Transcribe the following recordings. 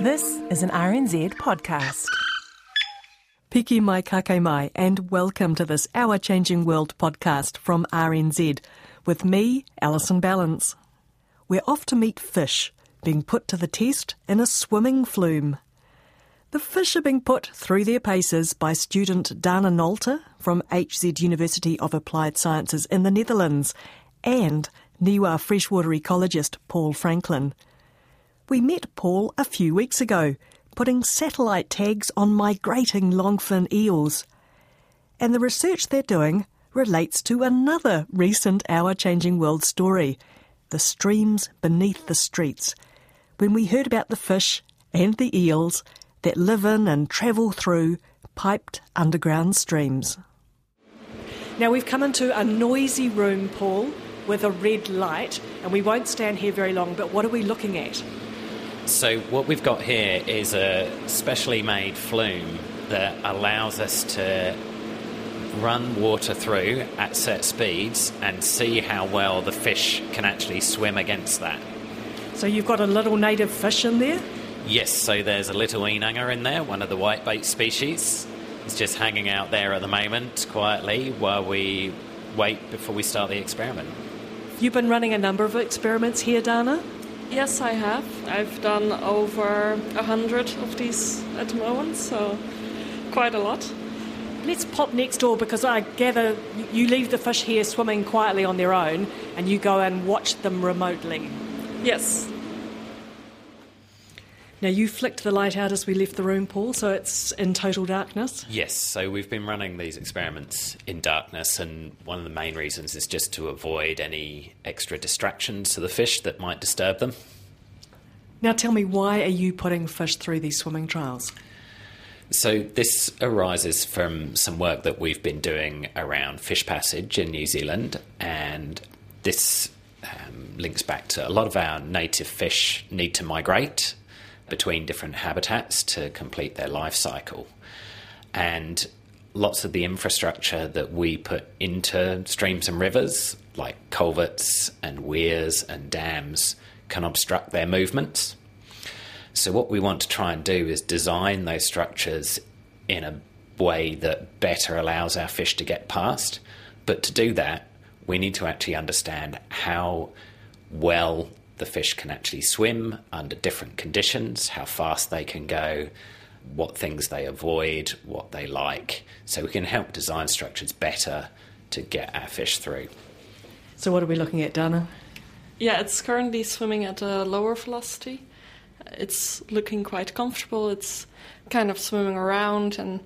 This is an RNZ podcast. Piki mai kake mai, and welcome to this Our Changing World podcast from RNZ with me, Alison Ballance. We're off to meet fish being put to the test in a swimming flume. The fish are being put through their paces by student Dana Nolte from HZ University of Applied Sciences in the Netherlands and NIWA freshwater ecologist Paul Franklin. We met Paul a few weeks ago, putting satellite tags on migrating longfin eels. And the research they're doing relates to another recent Our Changing World story the streams beneath the streets, when we heard about the fish and the eels that live in and travel through piped underground streams. Now we've come into a noisy room, Paul, with a red light, and we won't stand here very long, but what are we looking at? So, what we've got here is a specially made flume that allows us to run water through at set speeds and see how well the fish can actually swim against that. So, you've got a little native fish in there? Yes, so there's a little inanga in there, one of the whitebait species. It's just hanging out there at the moment quietly while we wait before we start the experiment. You've been running a number of experiments here, Dana? Yes, I have. I've done over a hundred of these at the moment, so quite a lot. Let's pop next door because I gather you leave the fish here swimming quietly on their own and you go and watch them remotely. Yes. Now, you flicked the light out as we left the room, Paul, so it's in total darkness? Yes, so we've been running these experiments in darkness, and one of the main reasons is just to avoid any extra distractions to the fish that might disturb them. Now, tell me, why are you putting fish through these swimming trials? So, this arises from some work that we've been doing around fish passage in New Zealand, and this um, links back to a lot of our native fish need to migrate between different habitats to complete their life cycle. And lots of the infrastructure that we put into streams and rivers, like culverts and weirs and dams, can obstruct their movements. So, what we want to try and do is design those structures in a way that better allows our fish to get past. But to do that, we need to actually understand how well the fish can actually swim under different conditions, how fast they can go, what things they avoid, what they like. So we can help design structures better to get our fish through. So, what are we looking at, Dana? Yeah, it's currently swimming at a lower velocity. It's looking quite comfortable. It's kind of swimming around and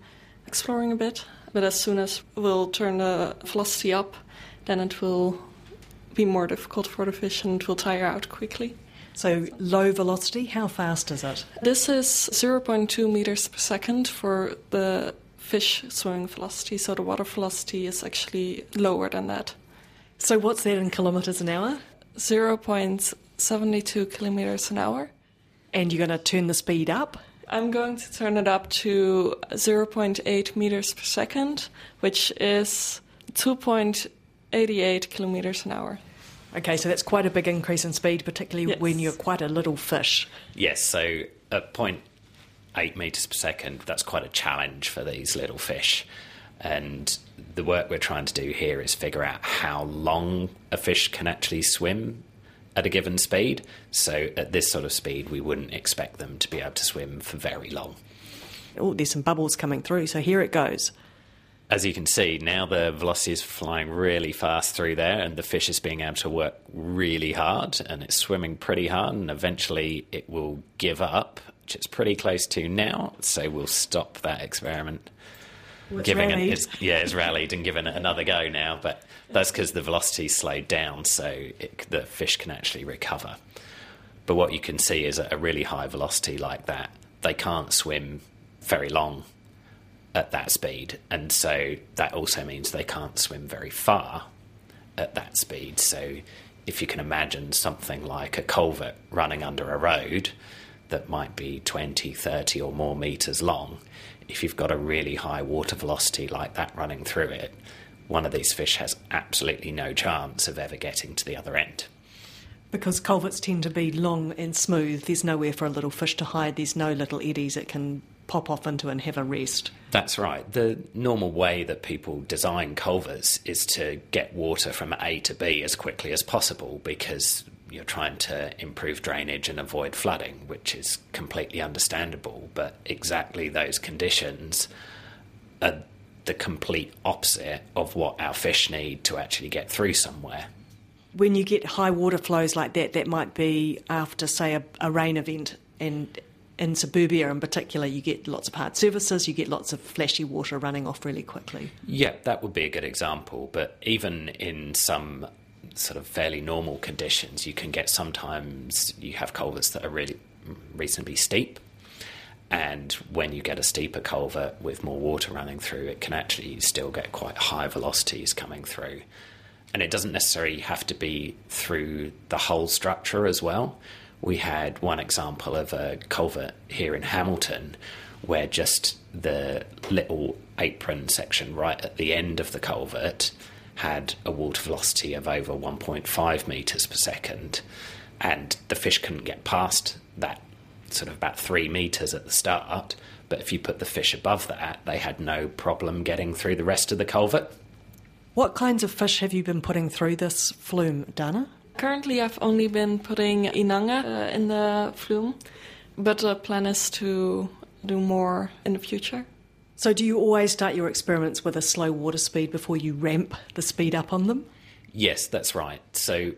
exploring a bit. But as soon as we'll turn the velocity up, then it will be more difficult for the fish and it will tire out quickly. So, low velocity, how fast is it? This is 0.2 meters per second for the fish swimming velocity, so the water velocity is actually lower than that. So, what's that in kilometres an hour? 0.72 kilometers an hour. And you're going to turn the speed up? I'm going to turn it up to 0.8 meters per second, which is 2.88 kilometers an hour. Okay, so that's quite a big increase in speed, particularly Yes. when you're quite a little fish. Yes, so at 0.8 metres per second, that's quite a challenge for these little fish. And the work we're trying to do here is figure out how long a fish can actually swim at a given speed. So at this sort of speed, we wouldn't expect them to be able to swim for very long. Oh, there's some bubbles coming through, so here it goes. As you can see, now the velocity is flying really fast through there, and the fish is being able to work really hard, and it's swimming pretty hard, and eventually it will give up, which it's pretty close to now, so we'll stop that experiment. Well, giving rallied. it, it's, yeah, it's rallied and given it another go now. But that's because the velocity slowed down, so it, the fish can actually recover. But what you can see is at a really high velocity like that, they can't swim very long at that speed, and so that also means they can't swim very far at that speed. So if you can imagine something like a culvert running under a road that might be 20, 30 or more meters long, if you've got a really high water velocity like that running through it, one of these fish has absolutely no chance of ever getting to the other end. Because culverts tend to be long and smooth, there's nowhere for a little fish to hide, there's no little eddies it can pop off into and have a rest. That's right. The normal way that people design culverts is to get water from A to B as quickly as possible because you're trying to improve drainage and avoid flooding, which is completely understandable. But exactly those conditions are the complete opposite of what our fish need to actually get through somewhere. When you get high water flows like that, that might be after, say, a, a rain event, and in suburbia in particular, you get lots of hard surfaces, you get lots of flashy water running off really quickly. Yeah, that would be a good example. But even in some sort of fairly normal conditions, you can get sometimes you have culverts that are really reasonably steep. And when you get a steeper culvert with more water running through, it can actually still get quite high velocities coming through. And it doesn't necessarily have to be through the whole structure as well. We had one example of a culvert here in Hamilton where just the little apron section right at the end of the culvert had a water velocity of over 1.5 metres per second, and the fish couldn't get past that sort of about three metres at the start. But if you put the fish above that, they had no problem getting through the rest of the culvert. What kinds of fish have you been putting through this flume, Dana? Currently, I've only been putting inanga uh, in the flume, but the plan is to do more in the future. So, do you always start your experiments with a slow water speed before you ramp the speed up on them? Yes, that's right. So,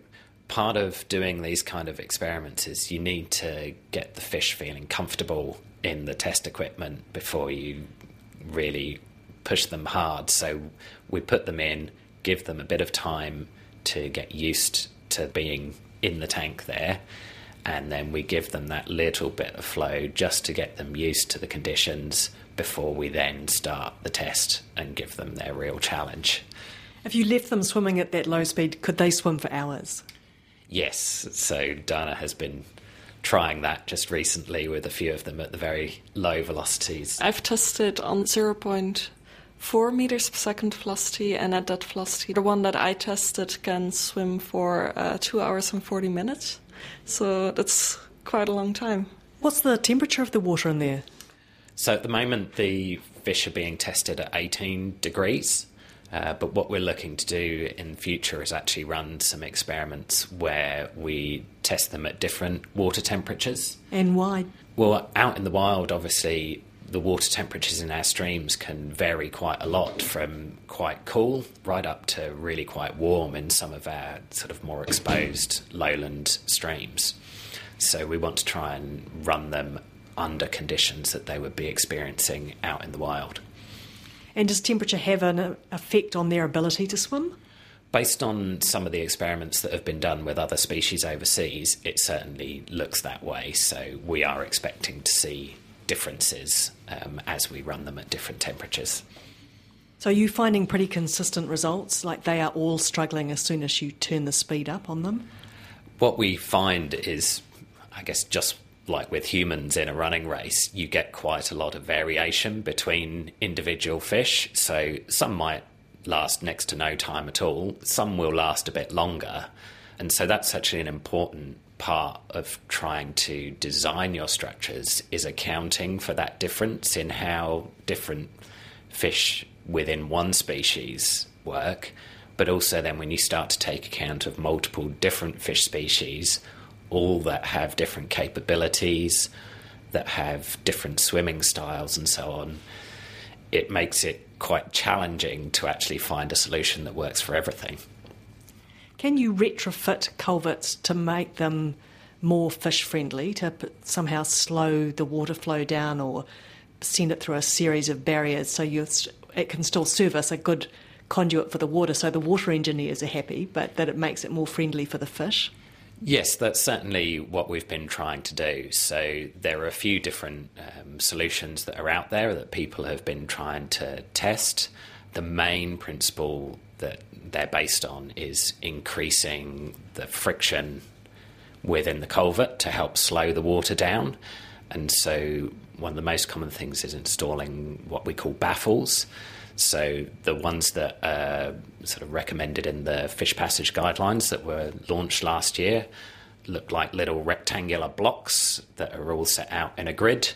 part of doing these kind of experiments is you need to get the fish feeling comfortable in the test equipment before you really push them hard. So, we put them in, give them a bit of time to get used to being in the tank there. And then we give them that little bit of flow just to get them used to the conditions before we then start the test and give them their real challenge. If you left them swimming at that low speed, could they swim for hours? Yes, so Dana has been trying that just recently with a few of them at the very low velocities. I've tested on 0.4 meters per second velocity, and at that velocity, the one that I tested can swim for uh, 2 hours and 40 minutes. So that's quite a long time. What's the temperature of the water in there? So at the moment, the fish are being tested at 18 degrees. Uh, but what we're looking to do in the future is actually run some experiments where we test them at different water temperatures. And why? Well, out in the wild, obviously, the water temperatures in our streams can vary quite a lot from quite cool right up to really quite warm in some of our sort of more exposed lowland streams. So we want to try and run them under conditions that they would be experiencing out in the wild. And does temperature have an effect on their ability to swim? Based on some of the experiments that have been done with other species overseas, it certainly looks that way. So we are expecting to see differences um, as we run them at different temperatures. So are you finding pretty consistent results? Like they are all struggling as soon as you turn the speed up on them? What we find is, I guess, just like with humans in a running race, you get quite a lot of variation between individual fish. So some might last next to no time at all, some will last a bit longer. And so that's actually an important part of trying to design your structures is accounting for that difference in how different fish within one species work. But also, then, when you start to take account of multiple different fish species, all that have different capabilities, that have different swimming styles, and so on, it makes it quite challenging to actually find a solution that works for everything. Can you retrofit culverts to make them more fish friendly, to somehow slow the water flow down or send it through a series of barriers so it can still serve us a good conduit for the water, so the water engineers are happy, but that it makes it more friendly for the fish. Yes, that's certainly what we've been trying to do. So there are a few different um, solutions that are out there that people have been trying to test. The main principle that they're based on is increasing the friction within the culvert to help slow the water down. And so one of the most common things is installing what we call baffles. So the ones that are sort of recommended in the fish passage guidelines that were launched last year look like little rectangular blocks that are all set out in a grid.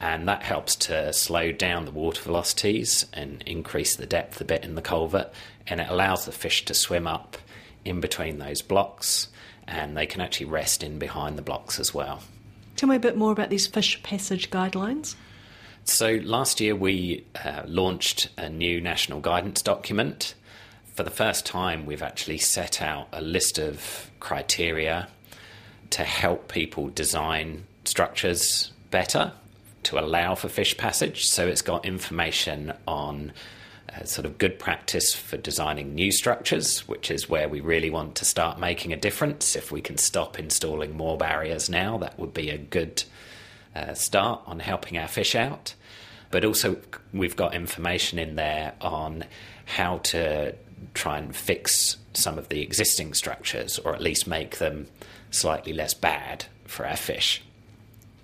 And that helps to slow down the water velocities and increase the depth a bit in the culvert. And it allows the fish to swim up in between those blocks and they can actually rest in behind the blocks as well. Tell me a bit more about these fish passage guidelines. So last year we uh, launched a new national guidance document. For the first time, we've actually set out a list of criteria to help people design structures better to allow for fish passage. So it's got information on sort of good practice for designing new structures, which is where we really want to start making a difference. If we can stop installing more barriers now, that would be a good uh, start on helping our fish out. But also, we've got information in there on how to try and fix some of the existing structures, or at least make them slightly less bad for our fish.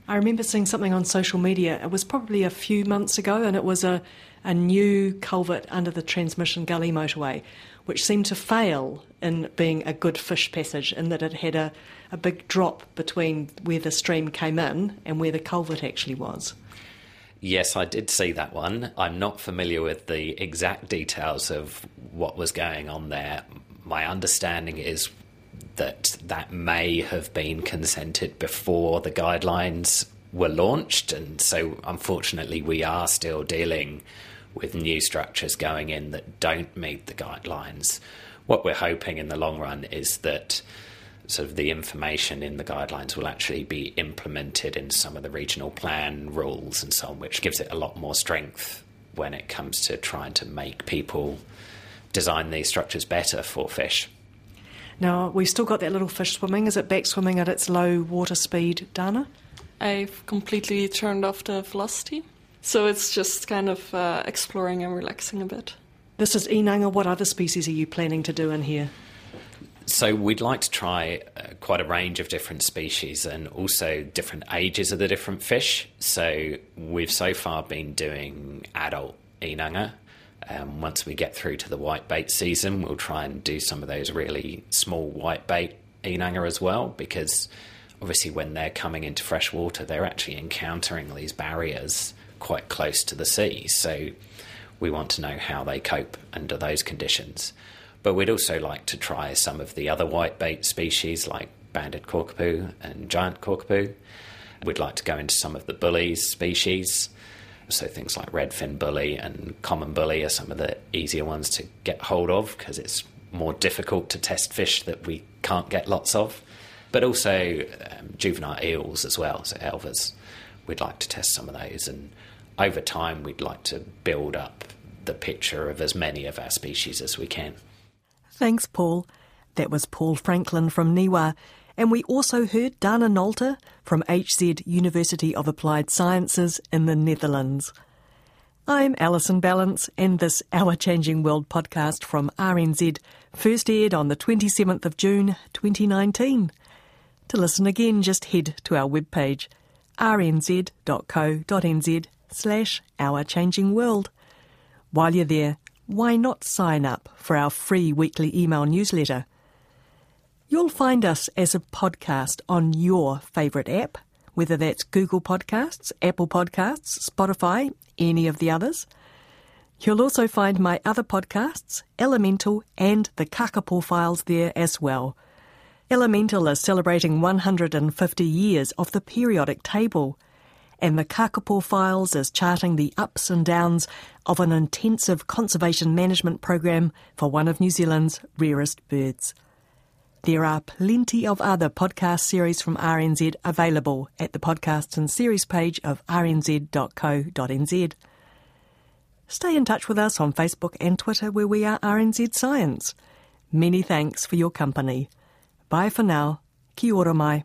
I remember seeing something on social media. It was probably a few months ago, and it was a, a new culvert under the Transmission Gully motorway, which seemed to fail in being a good fish passage in that it had a, a big drop between where the stream came in and where the culvert actually was. Yes, I did see that one. I'm not familiar with the exact details of what was going on there. My understanding is that that may have been consented before the guidelines were launched, and so unfortunately, we are still dealing with new structures going in that don't meet the guidelines. What we're hoping in the long run is that sort of the information in the guidelines will actually be implemented in some of the regional plan rules and so on, which gives it a lot more strength when it comes to trying to make people design these structures better for fish. Now, we've still got that little fish swimming. Is it back swimming at its low water speed, Dana? I've completely turned off the velocity. So it's just kind of uh, exploring and relaxing a bit. This is inanga. What other species are you planning to do in here? So we'd like to try uh, quite a range of different species and also different ages of the different fish. So we've so far been doing adult inanga. Um, once we get through to the white bait season, we'll try and do some of those really small white bait inanga as well, because obviously when they're coming into fresh water, they're actually encountering these barriers quite close to the sea. So we want to know how they cope under those conditions. But we'd also like to try some of the other whitebait species like banded kokopu and giant kokopu. We'd like to go into some of the bullies species. So things like redfin bully and common bully are some of the easier ones to get hold of because it's more difficult to test fish that we can't get lots of. But also um, juvenile eels as well, so elvers. We'd like to test some of those, and over time, we'd like to build up the picture of as many of our species as we can. Thanks, Paul. That was Paul Franklin from NIWA. And we also heard Dana Nolte from HZ University of Applied Sciences in the Netherlands. I'm Alison Ballance, and this Our Changing World podcast from RNZ first aired on the 27th of June 2019. To listen again, just head to our webpage rnz.co.nz slash Our Changing World. While you're there, why not sign up for our free weekly email newsletter? You'll find us as a podcast on your favourite app, whether that's Google Podcasts, Apple Podcasts, Spotify, any of the others. You'll also find my other podcasts, Elemental and the Kakapo Files there as well. Elemental is celebrating 150 years of the periodic table and the Kakapo Files is charting the ups and downs of an intensive conservation management program for one of New Zealand's rarest birds. There are plenty of other podcast series from RNZ available at the podcasts and series page of rnz.co.nz. Stay in touch with us on Facebook and Twitter where we are RNZ Science. Many thanks for your company. Bye for now. Kia ora mai.